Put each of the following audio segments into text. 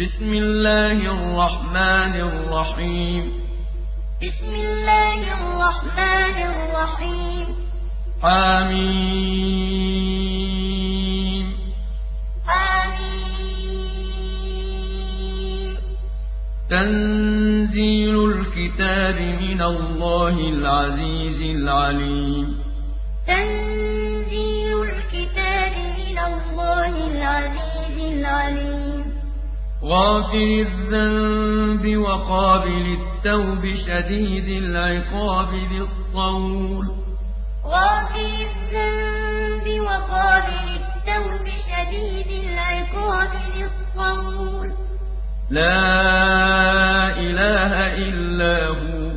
بسم الله الرحمن الرحيم بسم الله الرحمن الرحيم حميم حميم تنزيل الكتاب من الله العزيز العليم تنزيل الكتاب من الله العزيز العليم غافر الذنب وقابل التوب شديد العقاب ذي الطول. غافر الذنب وقابل التوب شديد العقاب ذي الطول. لا إله إلا هو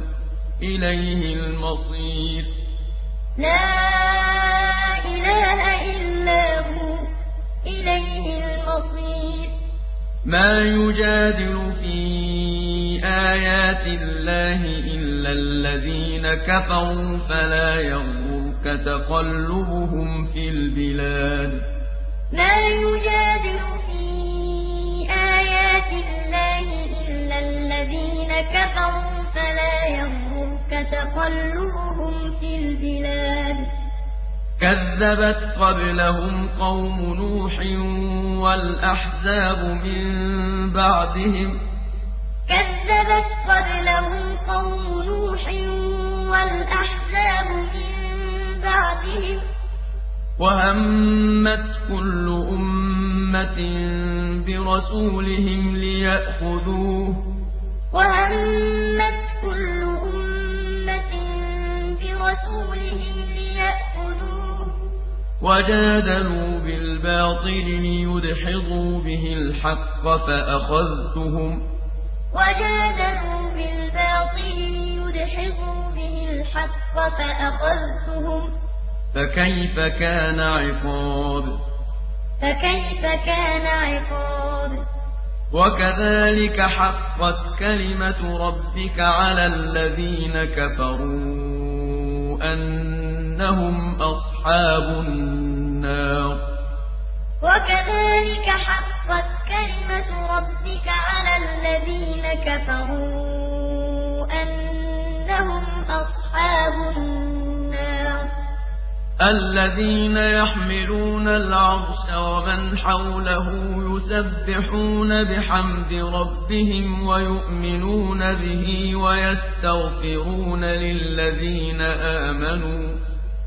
إليه المصير. لا إله إلا هو إليه المصير. ما يجادل في آيات الله إلا الذين كفروا فلا يغرك تقلبهم في البلاد. ما يجادل في آيات الله إلا الذين كفروا فلا يغرك تقلبهم في البلاد. كذبت قبلهم قوم نوح والأحزاب من بعدهم. كذبت قبلهم قوم نوح والأحزاب من بعدهم. وهمت كل أمة برسولهم ليأخذوه. وهمت كل وجادلوا بالباطل ليدحضوا به الحق فأخذتهم وجادلوا بالباطل ليدحضوا به الحق فأخذتهم فكيف كان عقاب؟ فكيف كان عقاب؟ وكذلك حقت كلمة ربك على الذين كفروا أنهم أصحاب النار. وكذلك حقت كلمة ربك على الذين كفروا أنهم أصحاب النار. الذين يحملون العرش ومن حوله يسبحون بحمد ربهم ويؤمنون به ويستغفرون للذين آمنوا.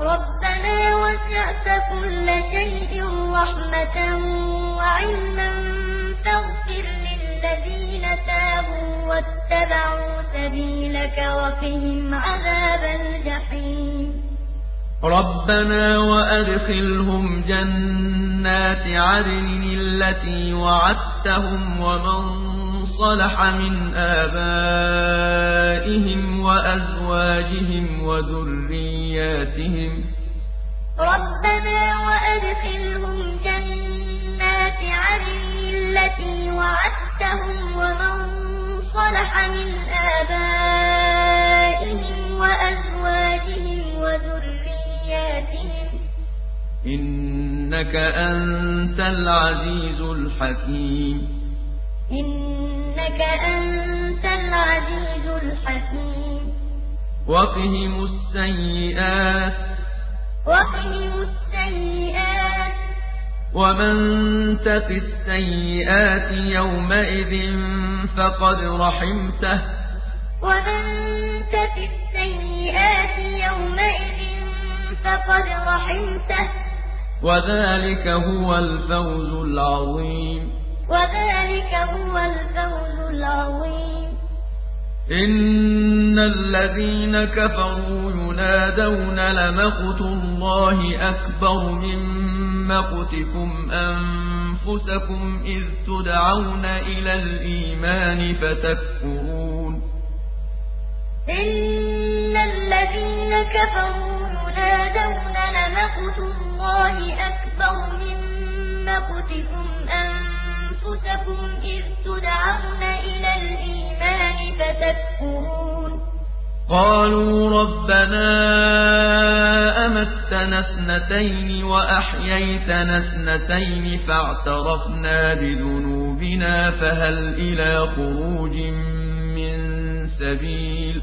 ربنا وسعت كل شيء رحمة وعلما فاغفر للذين تابوا واتبعوا سبيلك وقهم عذاب الجحيم. ربنا وأدخلهم جنات عدن التي وعدتهم ومن صلح من آبائهم وأزواجهم وذرياتهم. ربنا وأدخلهم جنات عدن التي وعدتهم ومن صلح من آبائهم وأزواجهم وذرياتهم. إنك أنت العزيز الحكيم. إنك أنت العزيز الحكيم. وقهم السيئات. وقهم السيئات. ومن تق السيئات يومئذ فقد رحمته. ومن تك السيئات يومئذ فقد رحمته. وذلك هو الفوز العظيم. وذلك هو الفوز العظيم. إن الذين كفروا ينادون لمقت الله أكبر من مقتكم أنفسكم أنفسكم إذ تدعون إلى الإيمان فتكفرون. إن الذين كفروا ينادون لمقت الله أكبر من مقتكم أنفسكم إذ تدعون إلى الإيمان فتكفرون. قالوا ربنا أمتنا اثنتين وأحييتنا اثنتين فاعترفنا بذنوبنا فهل إلى خروج من سبيل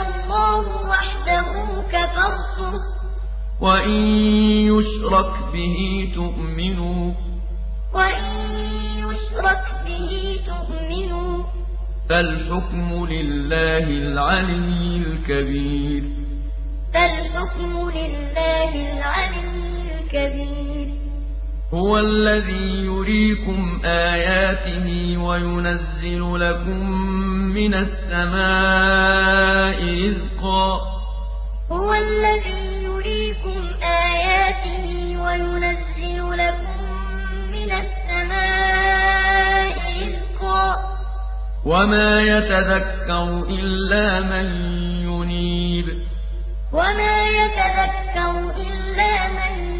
الله وحده كفرتم وإن يشرك به تؤمنوا. وإن يشرك به تؤمنوا. فالحكم لله العلي الكبير. فالحكم لله العلي الكبير. هو الذي يريكم آياته وينزل لكم من السماء رزقا. هو الذي يريكم آياته وينزل لكم من السماء رزقا. وما يتذكر إلا من ينيب. وما يتذكر إلا من ينيب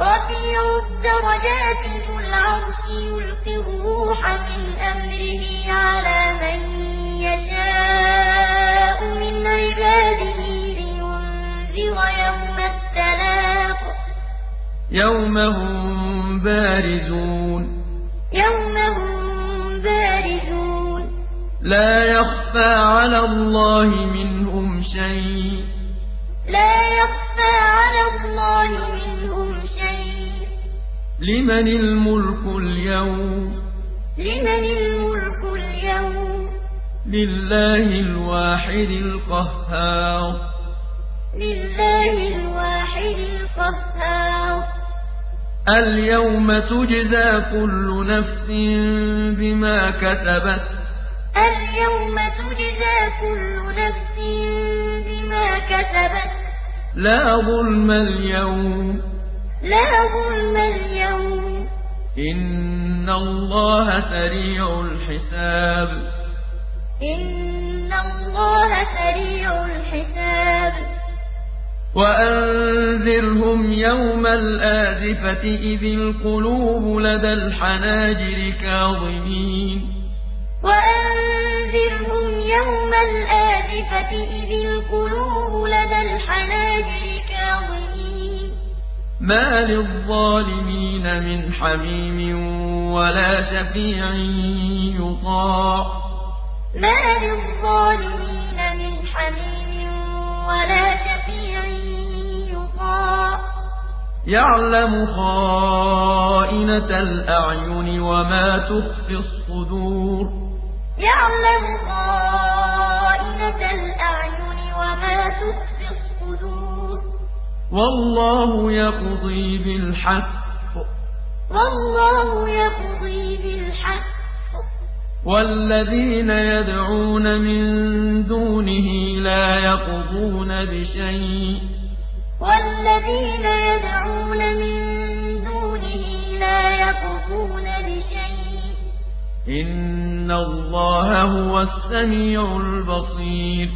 رفيع الدرجات ذو العرش يلقي الروح من أمره على من يشاء من عباده لينذر يوم التلاق. يوم هم بارزون. يوم هم بارزون. لا يخفى على الله منهم شيء. لا يخفى على الله منهم شيء لمن الملك اليوم؟ لمن الملك اليوم؟ لله الواحد القهار. لله الواحد القهار. اليوم تجزى كل نفس بما كسبت. اليوم تجزى كل نفس بما كسبت. لا ظلم اليوم. لا ظلم اليوم. إن الله سريع الحساب. إن الله سريع الحساب. وأنذرهم يوم الآزفة إذ القلوب لدى الحناجر كاظمين. وأنذرهم يوم الآزفة إذ القلوب لدى الحناجر كاظمين ما للظالمين من حميم ولا شفيع يطاع ما للظالمين من حميم ولا شفيع يطاع يعلم خائنة الأعين وما تخفي الصدور يعلم خائنة الأعين وما تخفي الصدور والله يقضي بالحق. والله يقضي بالحق. والذين يدعون من دونه لا يقضون بشيء. والذين يدعون من دونه لا يقضون بشيء. إن الله هو السميع البصير.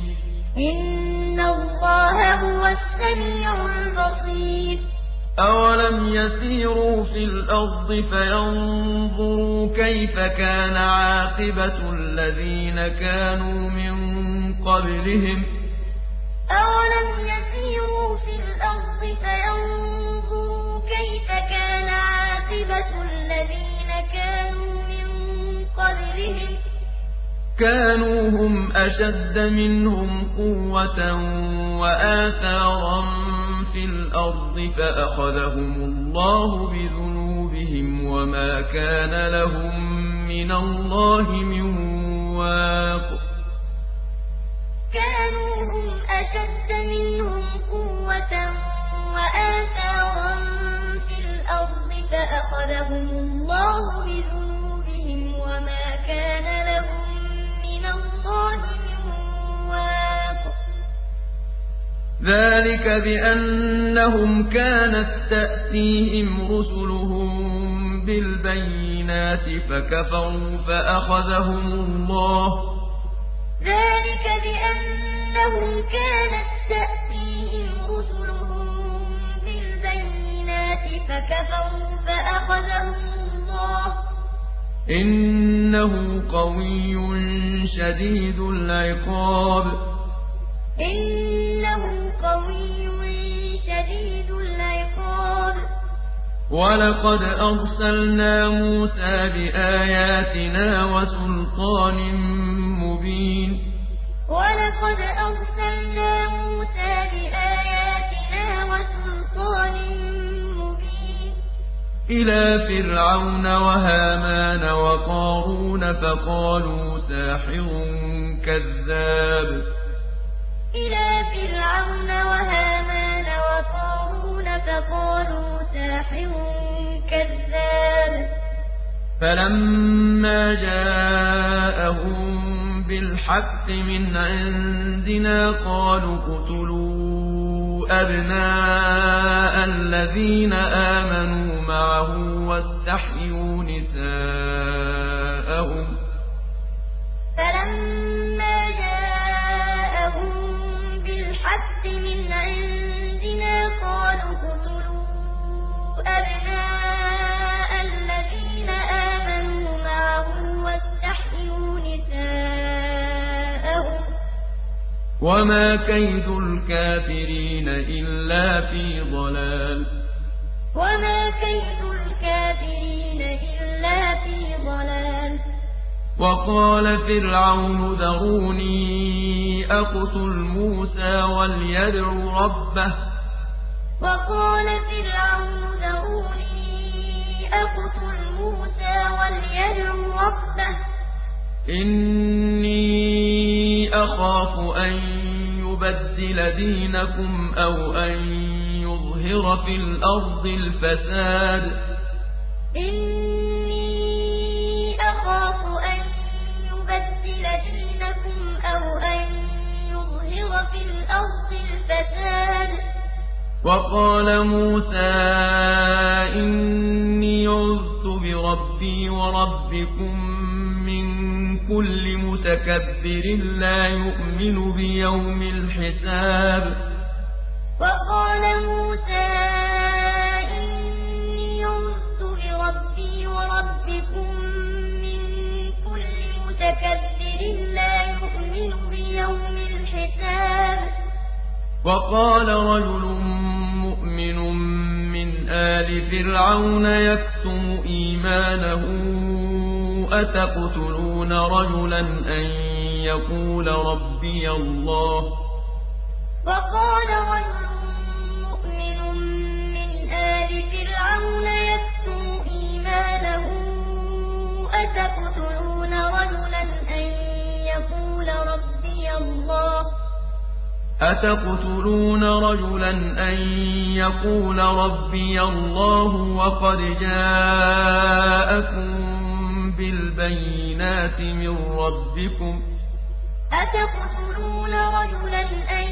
إن الله هو السميع البصير أَوَلَمْ يَسِيرُوا فِي الْأَرْضِ فَيَنظُرُوا كَيْفَ كَانَ عَاقِبَةُ الَّذِينَ كَانُوا مِن قَبْلِهِمْ ۚ أَوَلَمْ يَسِيرُوا فِي الْأَرْضِ فَيَنظُرُوا كَيْفَ كَانَ عَاقِبَةُ الَّذِينَ كَانُوا هُمْ أَشَدَّ مِنْهُمْ قُوَّةً وَآثَارًا فِي الْأَرْضِ فَأَخَذَهُمُ اللَّهُ بِذُنُوبِهِمْ وَمَا كَانَ لَهُم مِّنَ اللَّهِ مِن وَاقٍ. كَانُوا هُمْ أَشَدَّ مِنْهُمْ قُوَّةً وَآثَارًا فِي الْأَرْضِ فَأَخَذَهُمُ اللَّهُ بِذُنُوبِهِمْ وَمَا كَانَ لَهُم اللَّهِ مِن وَاقٍ ذَٰلِكَ بِأَنَّهُمْ كَانَت تَّأْتِيهِمْ رُسُلُهُم بِالْبَيِّنَاتِ فَكَفَرُوا فَأَخَذَهُمُ اللَّهُ ۚ. ذَٰلِكَ بِأَنَّهُمْ كَانَت تَّأْتِيهِمْ رُسُلُهُم بِالْبَيِّنَاتِ فَكَفَرُوا فَأَخَذَهُمُ اللَّهُ ۚ. إِنَّهُ قَوِيٌّ شَدِيدُ الْعِقَابِ. إِنَّهُ قَوِيٌّ شَدِيدُ الْعِقَابِ. وَلَقَدْ أَرْسَلْنَا مُوسَىٰ بِآيَاتِنَا وَسُلْطَانٍ مُّبِينٍ. وَلَقَدْ أَرْسَلْنَا مُوسَىٰ بِآيَاتِنَا وَسُلْطَانٍ مُّبِينٍ إِلَىٰ فِرْعَوْنَ وَهَامَانَ وَقَارُونَ فَقَالُوا سَاحِرٌ كَذَّابٌ. إِلَىٰ فِرْعَوْنَ وَهَامَانَ وَقَارُونَ فَقَالُوا سَاحِرٌ كَذَّابٌ. فَلَمَّا جَاءَهُم بِالْحَقِّ مِنْ عِندِنَا قَالُوا اقْتُلُوا أَبْنَاءَ الَّذِينَ آمَنُوا مَعَهُ وَاسْتَحْيُوا وَمَا كَيْدُ الْكَافِرِينَ إِلَّا فِي ضَلَالٍ. وَمَا كَيْدُ الْكَافِرِينَ إِلَّا فِي ضَلَالٍ. وَقَالَ فِرْعَوْنُ ذَرُونِي أَقْتُلْ مُوسَىٰ وَلْيَدْعُ رَبَّهُ ۖ. وَقَالَ فِرْعَوْنُ ذَرُونِي أَقْتُلْ مُوسَىٰ وَلْيَدْعُ رَبَّهُ ۖ. إِنِّي أَخَافُ أَن يُبَدِّلَ دِينَكُمْ أَوْ أَن يُظْهِرَ فِي الْأَرْضِ الْفَسَادَ. إِنِّي أَخَافُ أَن يُبَدِّلَ دِينَكُمْ أَوْ أَن يُظْهِرَ فِي الْأَرْضِ الْفَسَادَ. وَقَالَ مُوسَىٰ إِنِّي عُذْتُ بِرَبِّي وَرَبِّكُم كُلِّ مُتَكَبِّرٍ لَّا يُؤْمِنُ بِيَوْمِ الْحِسَابِ. وَقَالَ مُوسَىٰ إِنِّي عُذْتُ بِرَبِّي وَرَبِّكُم مِّن كُلِّ مُتَكَبِّرٍ لَّا يُؤْمِنُ بِيَوْمِ الْحِسَابِ. وَقَالَ رَجُلٌ مُّؤْمِنٌ مِّنْ آلِ فِرْعَوْنَ يَكْتُمُ إِيمَانَهُ أَتَقْتُلُونَ رَجُلًا أَن يَقُولَ رَبِّيَ اللَّهُ وَقَالَ رَجُلٌ مُّؤْمِنٌ مِّنْ آلِ فِرْعَوْنَ يَكْتُمُ إِيمَانَهُ أَتَقْتُلُونَ رَجُلًا أَن يَقُولَ رَبِّيَ اللَّهُ أَتَقْتُلُونَ رَجُلًا أَن يَقُولَ رَبِّيَ اللَّهُ وَقَدْ جَاءَكُم بِالْبَيِّنَاتِ مِن رَّبِّكُمْ ۖ أَتَقْتُلُونَ رَجُلًا أَن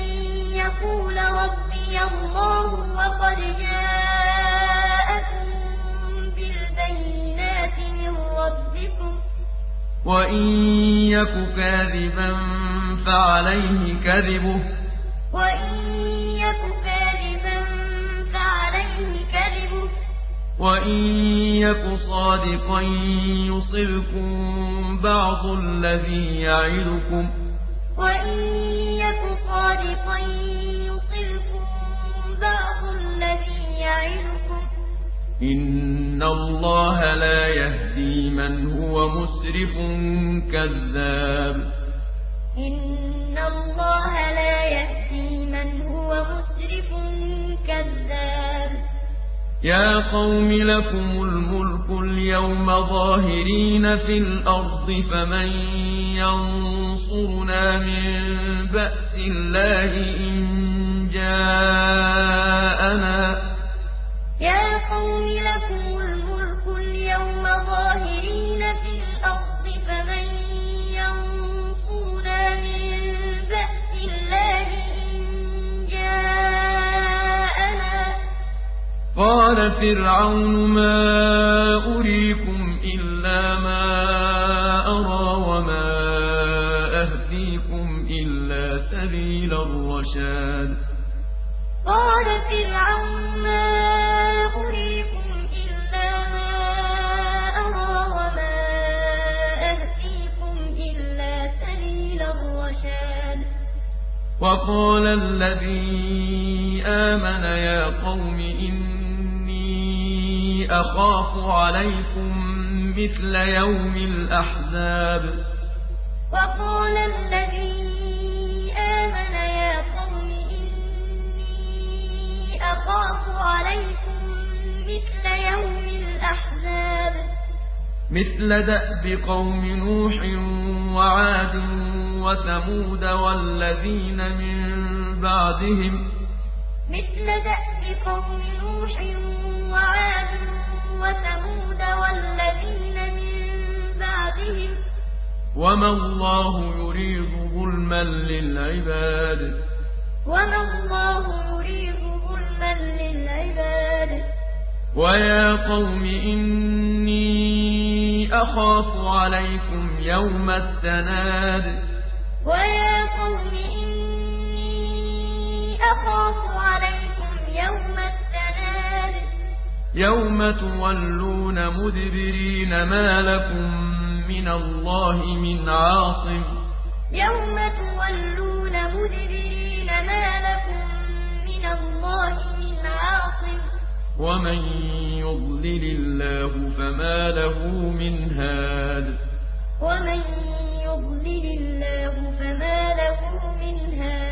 يَقُولَ رَبِّيَ اللَّهُ وَقَدْ جَاءَكُم بِالْبَيِّنَاتِ مِن رَّبِّكُمْ ۖ وَإِن يَكُ كَاذِبًا فَعَلَيْهِ كَذِبُهُ ۖ وَإِن وَإِن يَكُ صَادِقًا يُصِبْكُم بَعْضُ الَّذِي يَعِدُكُمْ ۖ إِنَّ اللَّهَ لَا يَهْدِي مَنْ هُوَ مُسْرِفٌ كَذَّابٌ إِنَّ اللَّهَ لَا يَهْدِي مَنْ هُوَ مُسْرِفٌ كَذَّابٌ يَا قَوْمِ لَكُمُ الْمُلْكُ الْيَوْمَ ظَاهِرِينَ فِي الْأَرْضِ فَمَن يَنصُرُنَا مِن بَأْسِ اللَّهِ إِن جَاءَنَا يَا قَوْمِ لَكُمُ الْمُلْكُ الْيَوْمَ ظَاهِرِينَ قَالَ فِرْعَوْنُ مَا أُرِيكُمْ إِلَّا مَا أَرَىٰ وَمَا أَهْدِيكُمْ إِلَّا سَبِيلَ الرَّشَادِ. قَالَ فِرْعَوْنُ مَا أُرِيكُمْ إِلَّا مَا أَرَىٰ وَمَا أَهْدِيكُمْ إِلَّا سَبِيلَ الرَّشَادِ. وَقَالَ الَّذِي آمَنَ يَا قَوْمِ إِنِّي أَخَافُ عَلَيْكُم مِّثْلَ يَوْمِ الْأَحْزَابِ. وَقَالَ الَّذِي آمَنَ يَا قَوْمِ إِنِّي أَخَافُ عَلَيْكُم مِّثْلَ يَوْمِ الْأَحْزَابِ. مثل دأب قوم نوح وعاد وثمود والذين من بعدهم. مثل دأب قوم نوح وعاد وثمود والذين من بعدهم وما الله يريد ظلما للعباد. وما الله يريد ظلما للعباد. ويا قوم إني أخاف عليكم يوم التناد. ويا قوم إني أخاف عليكم يوم التناد يوم تولون مدبرين ما لكم من الله من عاصم يوم تولون مدبرين ما لكم من الله من عاصم ومن يضلل الله فما له من هاد ومن يضلل الله فما له من هاد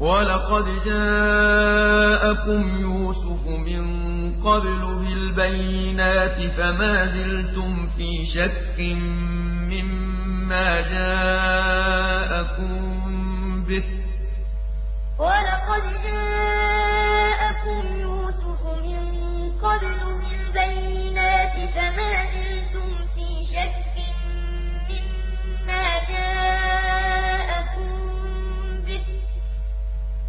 ولقد جاءكم يوسف من قبل بالبينات فما زلتم في شك مما جاءكم به. ولقد جاءكم يوسف من قبل بالبينات فما زلتم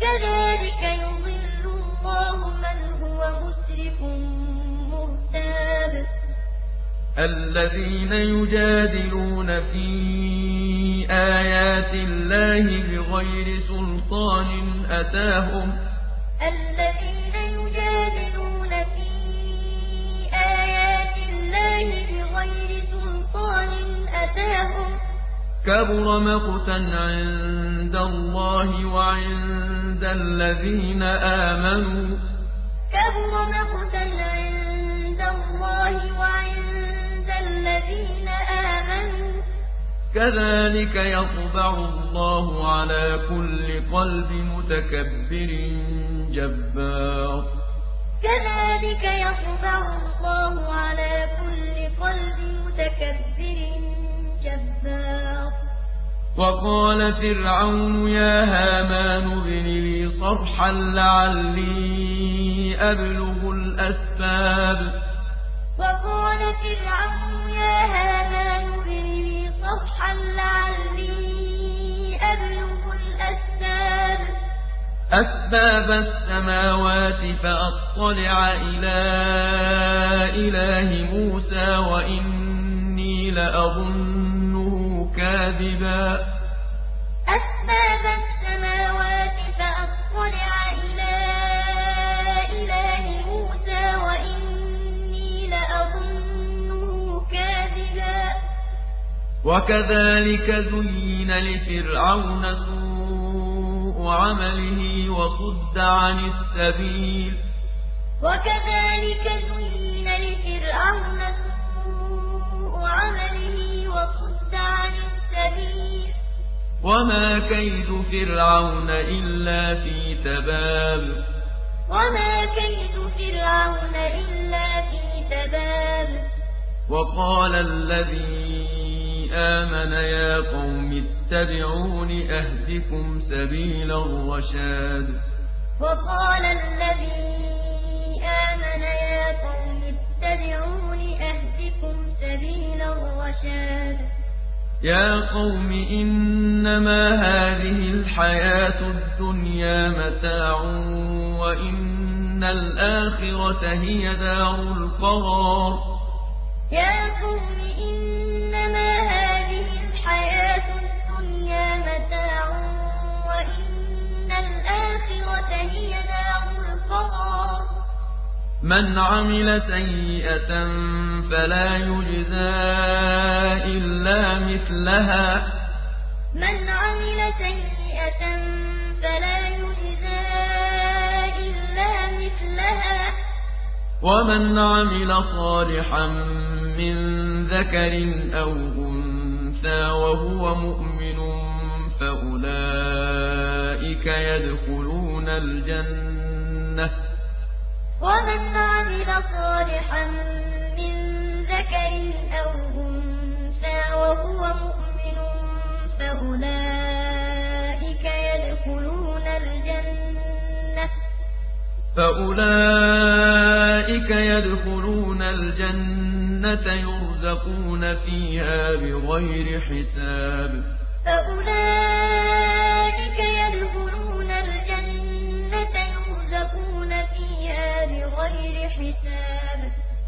كذلك يضل الله من هو مسرف مرتاب. الذين يجادلون في آيات الله بغير سلطان أتاهم. الذين كبر مقتا عند الله وعند الذين آمنوا. كبر مقتا عند الله وعند الذين آمنوا. كذلك يطبع الله على كل قلب متكبر جبار. كذلك يطبع الله على كل قلب متكبر جبار وقال فرعون يا هامان ابن لي صرحا لعلي أبلغ الأسباب. قال فرعون يا هامان ابن لي صرحا لعلي أبلغ الأسباب. أسباب السماوات فأطلع إلى إله موسى وإني لأظنه كاذبا. أسباب السماوات فأطلع إلى إله موسى وإني لأظنه كاذبا. وكذلك زين لفرعون سوء عمله وصد عن السبيل. وكذلك زين لفرعون سوء عمله وما كيد فرعون إلا في تباب. وما كيد فرعون إلا في تباب. وقال الذي آمن يا قوم اتبعون أهدكم سبيل الرشاد. وقال الذي آمن يا قوم اتبعون أهدكم سبيل الرشاد. يا قوم إنما هذه الحياة الدنيا متاع وإن الآخرة هي دار القرار. يا قوم إنما هذه الحياة الدنيا متاع وإن الآخرة هي دار القرار. من عمل سيئة فلا يجزى إلا مثلها. ومن عمل صالحا من ذكر أو أنثى وهو مؤمن فأولئك يدخلون الجنة. ومن عمل صالحا من ذكر أو أنثى وهو مؤمن فأولئك يدخلون الجنة. فأولئك يدخلون الجنة يرزقون فيها بغير حساب. فأولئك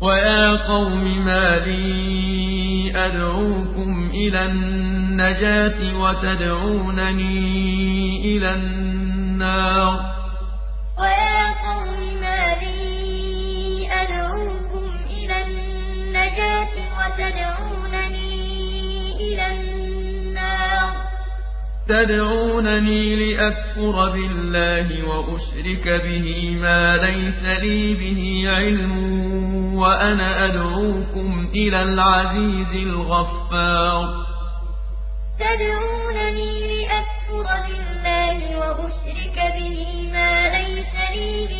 ويا قوم ما لي أدعوكم إلى النجاة وتدعونني إلى النار. ويا قوم ما لي أدعوكم إلى النجاة وتدعونني تدعونني لأكفر بالله وأشرك به ما ليس لي به علم وأنا أدعوكم إلى العزيز الغفار. تدعونني لأكفر بالله وأشرك به ما ليس لي به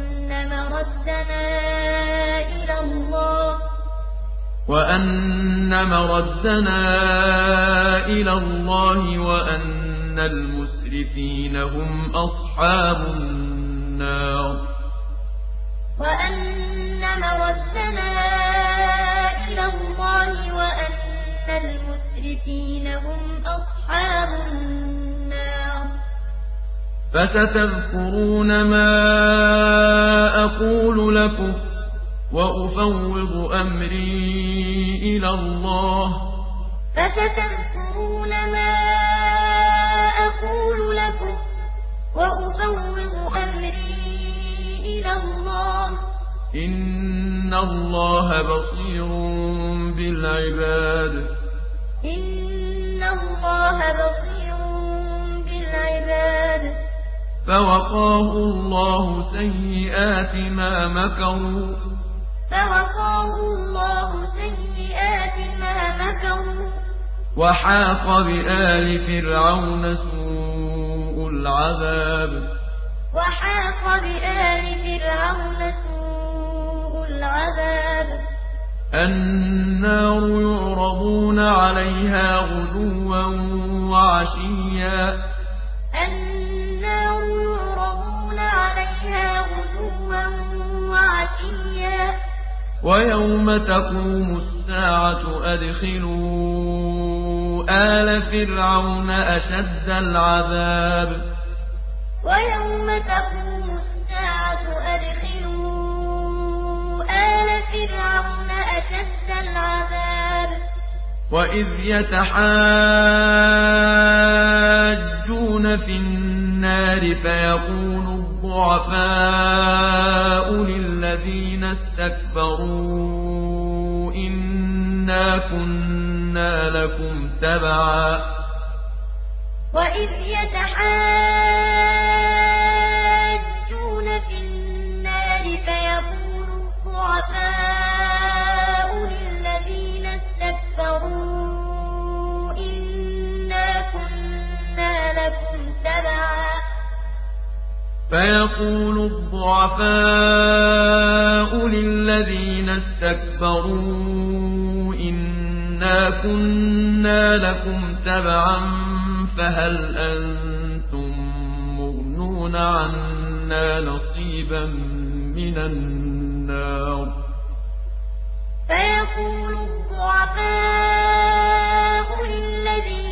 مردنا إلى الله. وأن مردنا إلى الله وأن المسرفين هم أصحاب النار. وأن مردنا إلى الله وأن المسرفين هم أصحاب النار. فستذكرون ما أقول لكم وأفوض أمري إلى الله. فستذكرون ما أقول لكم وأفوض أمري إلى الله. إن الله بصير بالعباد. إن الله بصير فوقاه الله سيئات ما مكروا. فوقاه الله سيئات ما مكروا. وحاق بآل فرعون سوء العذاب. وحاق بآل فرعون سوء العذاب. النار يعرضون عليها غدوا وعشيا. عليها غدوا وعشيا. ويوم تقوم الساعة أدخلوا آل فرعون أشد العذاب. ويوم تقوم الساعة أدخلوا آل فرعون أشد العذاب. وإذ يتحاجون في النار فيقول الضعفاء للذين استكبروا. إنا كنا لكم تبعا. وإذ يتحاجون في النار فيقول الضعفاء فيقول الضعفاء للذين استكبروا إنا كنا لكم تبعا فهل أنتم مغنون عنا نصيبا من النار فيقول الضعفاء للذين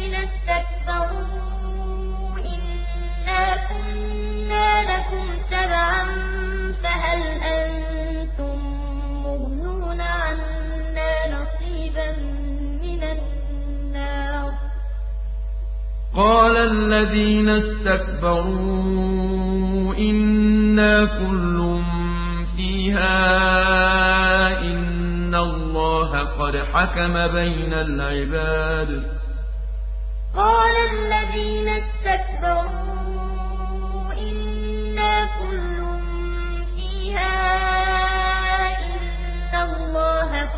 قال الذين استكبروا إنا كل فيها إن الله قد حكم بين العباد. قال الذين استكبروا إنا كل فيها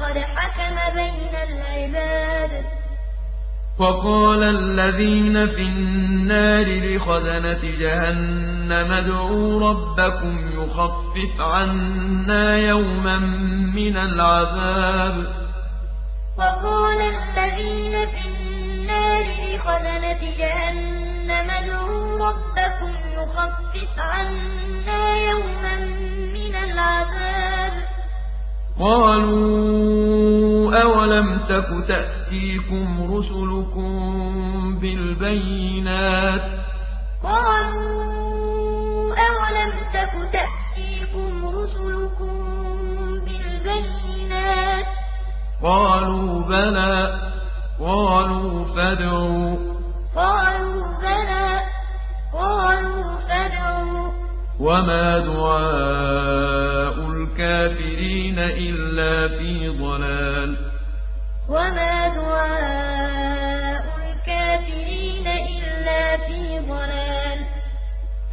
قد حكم بين العباد. وقال الذين في النار لخزنة جهنم ادعوا ربكم يخفف عنا يوما من العذاب. وقال الذين في النار لخزنة جهنم ادعوا ربكم يخفف عنا يوما من العذاب. قالوا أولم تك تأتيكم رسلكم بالبينات قالوا أولم تك تأتيكم رسلكم بالبينات قالوا بلى قالوا فادعوا قالوا بلى قالوا فادعوا وما دعاء الكافرين إلا في ضلال وما دعاء الكافرين إلا في ضلال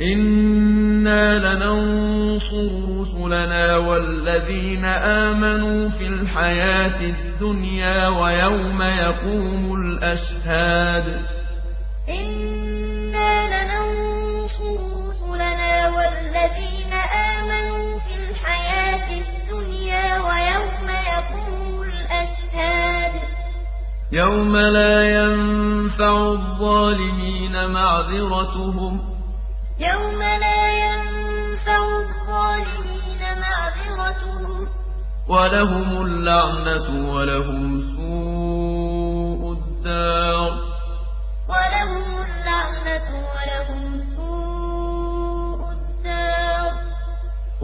إنا لننصر رسلنا والذين آمنوا في الحياة الدنيا ويوم يقوم الأشهاد إنا والذين آمنوا في الحياة الدنيا ويوم يقوم الأشهاد. يوم لا ينفع الظالمين معذرتهم. يوم لا ينفع الظالمين معذرتهم. ولهم اللعنة ولهم سوء الدار.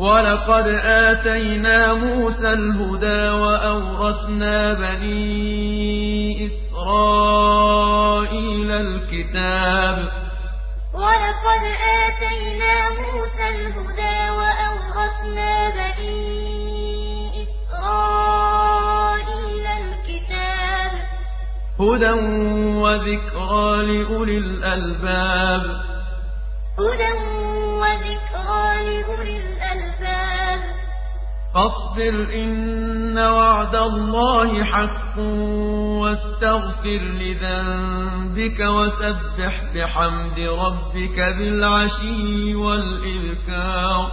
ولقد آتينا موسى الهدى وأورثنا بني إسرائيل الكتاب. ولقد آتينا موسى الهدى وأورثنا بني إسرائيل الكتاب. هدى وذكرى لأولي الألباب. هدى وذكرى لأولي الألباب فاصبر إن وعد الله حق واستغفر لذنبك وسبح بحمد ربك بالعشي والإذكار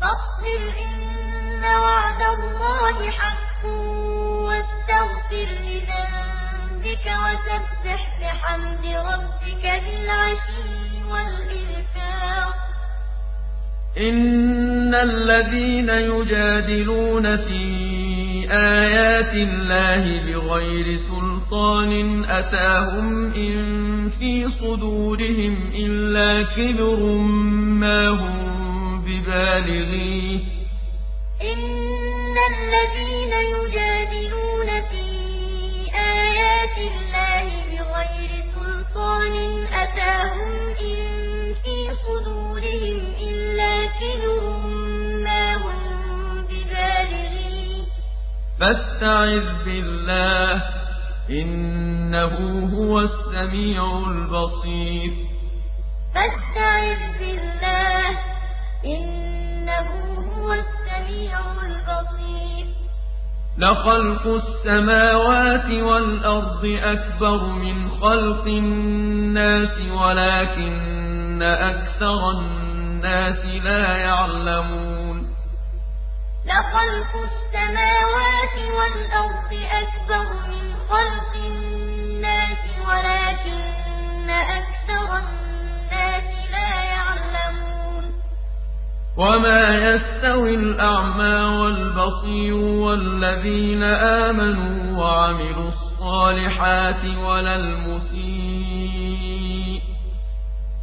فاصبر إن وعد الله حق واستغفر لذنبك وسبح بحمد ربك بالعشي والإذكار إن الذين يجادلون في آيات الله بغير سلطان أتاهم إن في صدورهم إلا كبر ما هم ببالغيه إن الذين يجادلون في آيات الله بغير سلطان أتاهم إن في صدورهم إلا كبر ما هم ببالغيه. فاستعذ بالله إنه هو السميع البصير. فاستعذ بالله إنه هو السميع البصير. لخلق السماوات والأرض أكبر من خلق الناس ولكن أكثر الناس لا يعلمون لخلق السماوات والأرض أكبر من خلق الناس ولكن أكثر الناس لا يعلمون. وما يستوي الأعمى والبصير والذين آمنوا وعملوا الصالحات ولا المسيء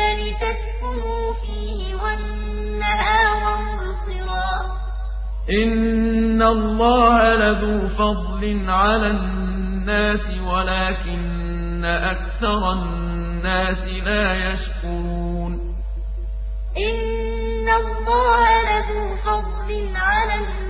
الليل لتسكنوا فيه والنهار مبصرا. إن الله لذو فضل على الناس ولكن أكثر الناس لا يشكرون. إن الله لذو فضل على الناس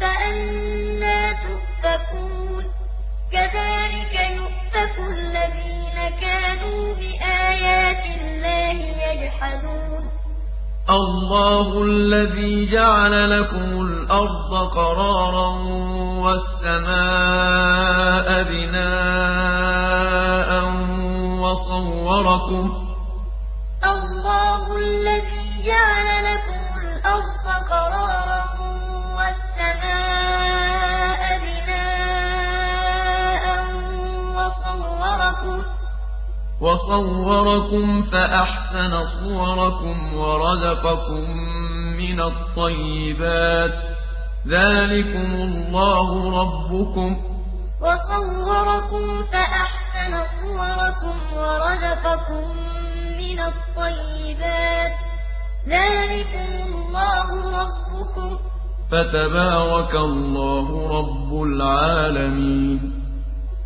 فأنا تؤفكون كذلك يؤفك الذين كانوا بآيات الله يجحدون. الله الذي جعل لكم الأرض قرارا والسماء بناء وصوركم الله الذي جعل لكم الأرض قرارا وصوركم فأحسن صوركم ورزقكم من الطيبات. ذلكم الله ربكم. وصوركم فأحسن صوركم ورزقكم من الطيبات. ذلكم الله ربكم. فتبارك الله رب العالمين.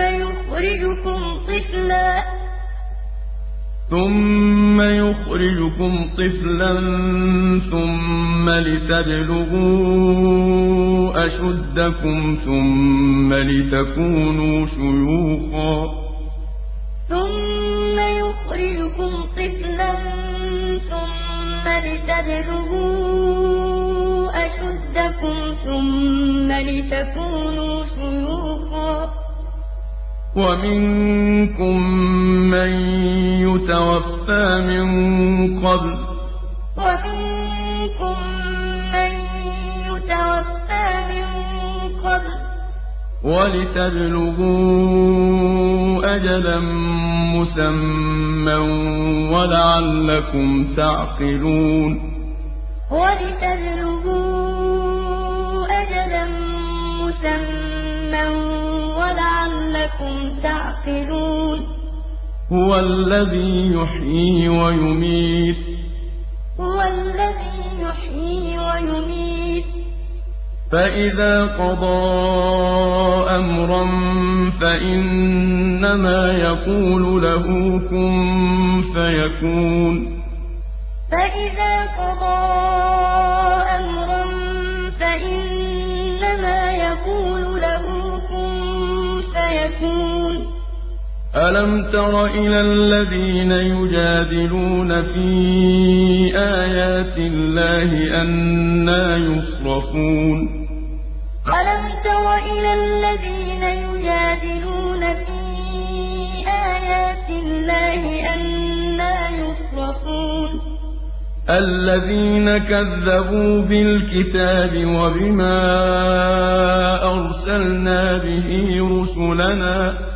يخرجكم طفلا. ثم يخرجكم طفلا ثم لتبلغوا أشدكم ثم لتكونوا شيوخا. ثم يخرجكم طفلا ثم لتبلغوا أشدكم ثم لتكونوا شيوخا. ومنكم من يتوفى من قبل ومنكم من يتوفى من قبل ولتبلغوا أجلا مسمى ولعلكم تعقلون ولتبلغوا أجلا مسمى ولعلكم تعقلون. هو الذي يحيي ويميت. هو الذي يحيي ويميت. فإذا قضى أمرا فإنما يقول له كن فيكون. فإذا قضى ألم تر إلى الذين يجادلون في آيات الله أنا يصرفون ألم تر إلى الذين يجادلون في آيات الله أنا يصرفون الذين كذبوا بالكتاب وبما أرسلنا به رسلنا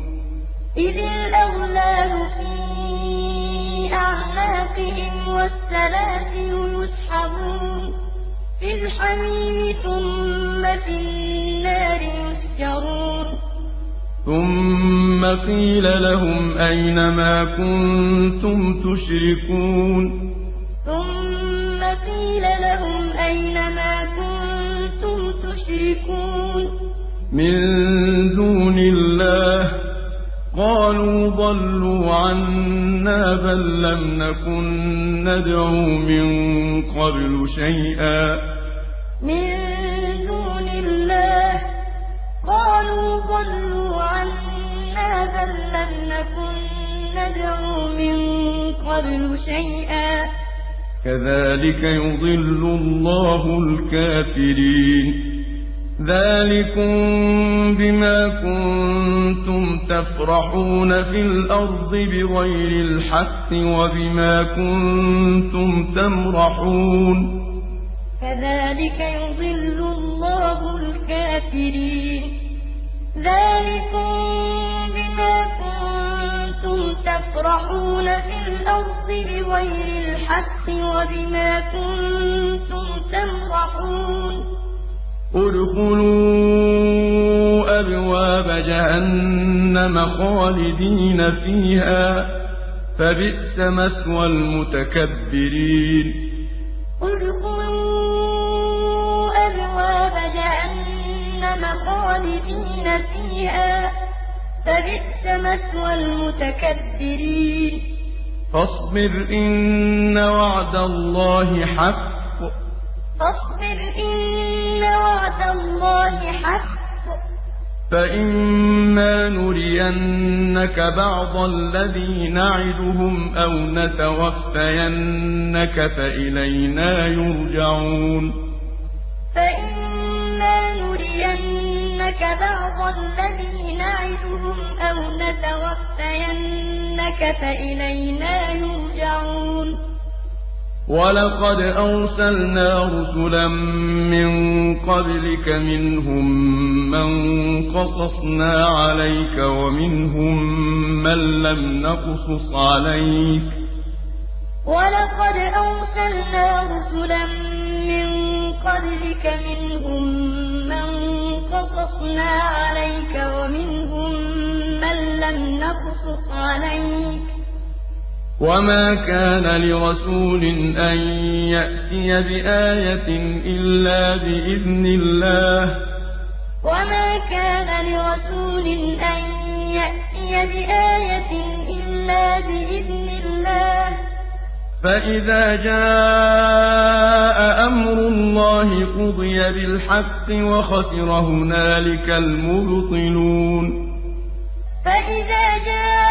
إذ الأغلال في أعناقهم والسلاسل يسحبون في الحميم ثم في النار يسجرون. ثم قيل لهم أين ما كنتم تشركون؟ ثم قيل لهم أين ما كنتم يشركون من دون الله قالوا ضلوا عنا بل لم نكن ندعو من قبل شيئا. من دون الله قالوا ضلوا عنا بل لم نكن ندعو من قبل شيئا. كذلك يضل الله الكافرين. ذلكم بما كنتم تفرحون في الأرض بغير الحق وبما كنتم تمرحون كذلك يضل الله الكافرين ذلكم بما كنتم تفرحون في الأرض بغير الحق وبما كنتم تمرحون ادخلوا أبواب جهنم خالدين فيها فبئس مثوى المتكبرين. ادخلوا أبواب جهنم خالدين فيها فبئس مثوى المتكبرين. فاصبر إن وعد الله حق. فاصبر إن وعد الله حق. فإما نرينك بعض الذي نعدهم أو نتوفينك فإلينا يرجعون. فإما نرينك بعض الذي نعدهم أو نتوفينك فإلينا يرجعون. ولقد أرسلنا رسلا من قبلك منهم من قصصنا عليك ومنهم من لم نقصص عليك. ولقد أرسلنا رسلا من قبلك منهم من قصصنا عليك ومنهم من لم نقصص عليك. وما كان لرسول أن يأتي بآية إلا بإذن الله وما كان لرسول أن يأتي بآية إلا بإذن الله فإذا جاء أمر الله قضي بالحق وخسر هنالك المبطلون فإذا جاء أمر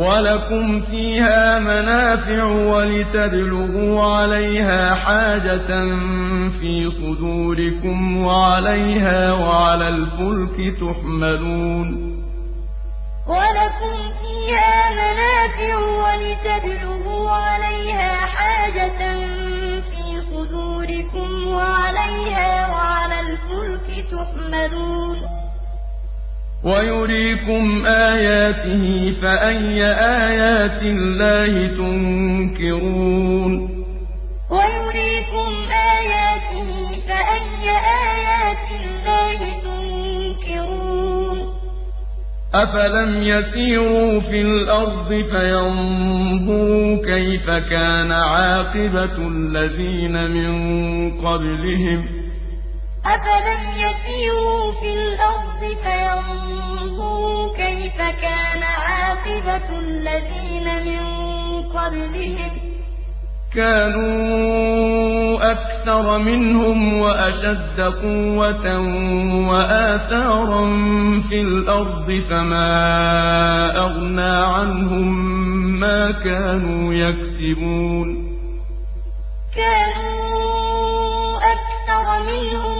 ولكم فيها منافع ولتبلغوا عليها حاجة في صدوركم وعليها وعلى الفلك تحملون ولكم فيها منافع ولتبلغوا عليها حاجة في صدوركم وعليها وعلى الفلك تحملون ويريكم آياته فأي آيات الله تنكرون ويريكم آياته فأي آيات الله تنكرون أفلم يسيروا في الأرض فينظروا كيف كان عاقبة الذين من قبلهم أفلم يسيروا في الأرض فينظروا كيف كان عاقبة الذين من قبلهم. كانوا أكثر منهم وأشد قوة وآثارا في الأرض فما أغنى عنهم ما كانوا يكسبون. كانوا أكثر منهم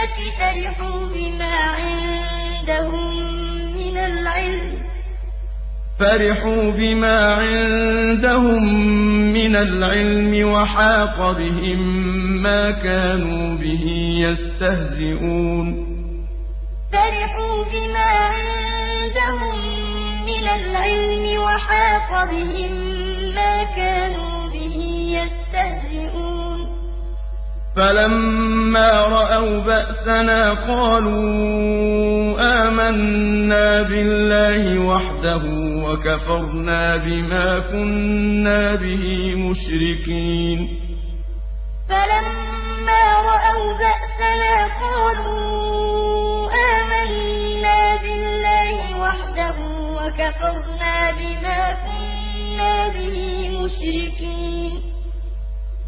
بالبينات فرحوا بما عندهم من العلم. فرحوا بما عندهم من العلم وحاق بهم ما كانوا به يستهزئون. فرحوا بما عندهم من العلم وحاق بهم ما كانوا به يستهزئون. فلما رأوا بأسنا قالوا آمنا بالله وحده وكفرنا بما كنا به مشركين. فلما رأوا بأسنا قالوا آمنا بالله وحده وكفرنا بما كنا به مشركين.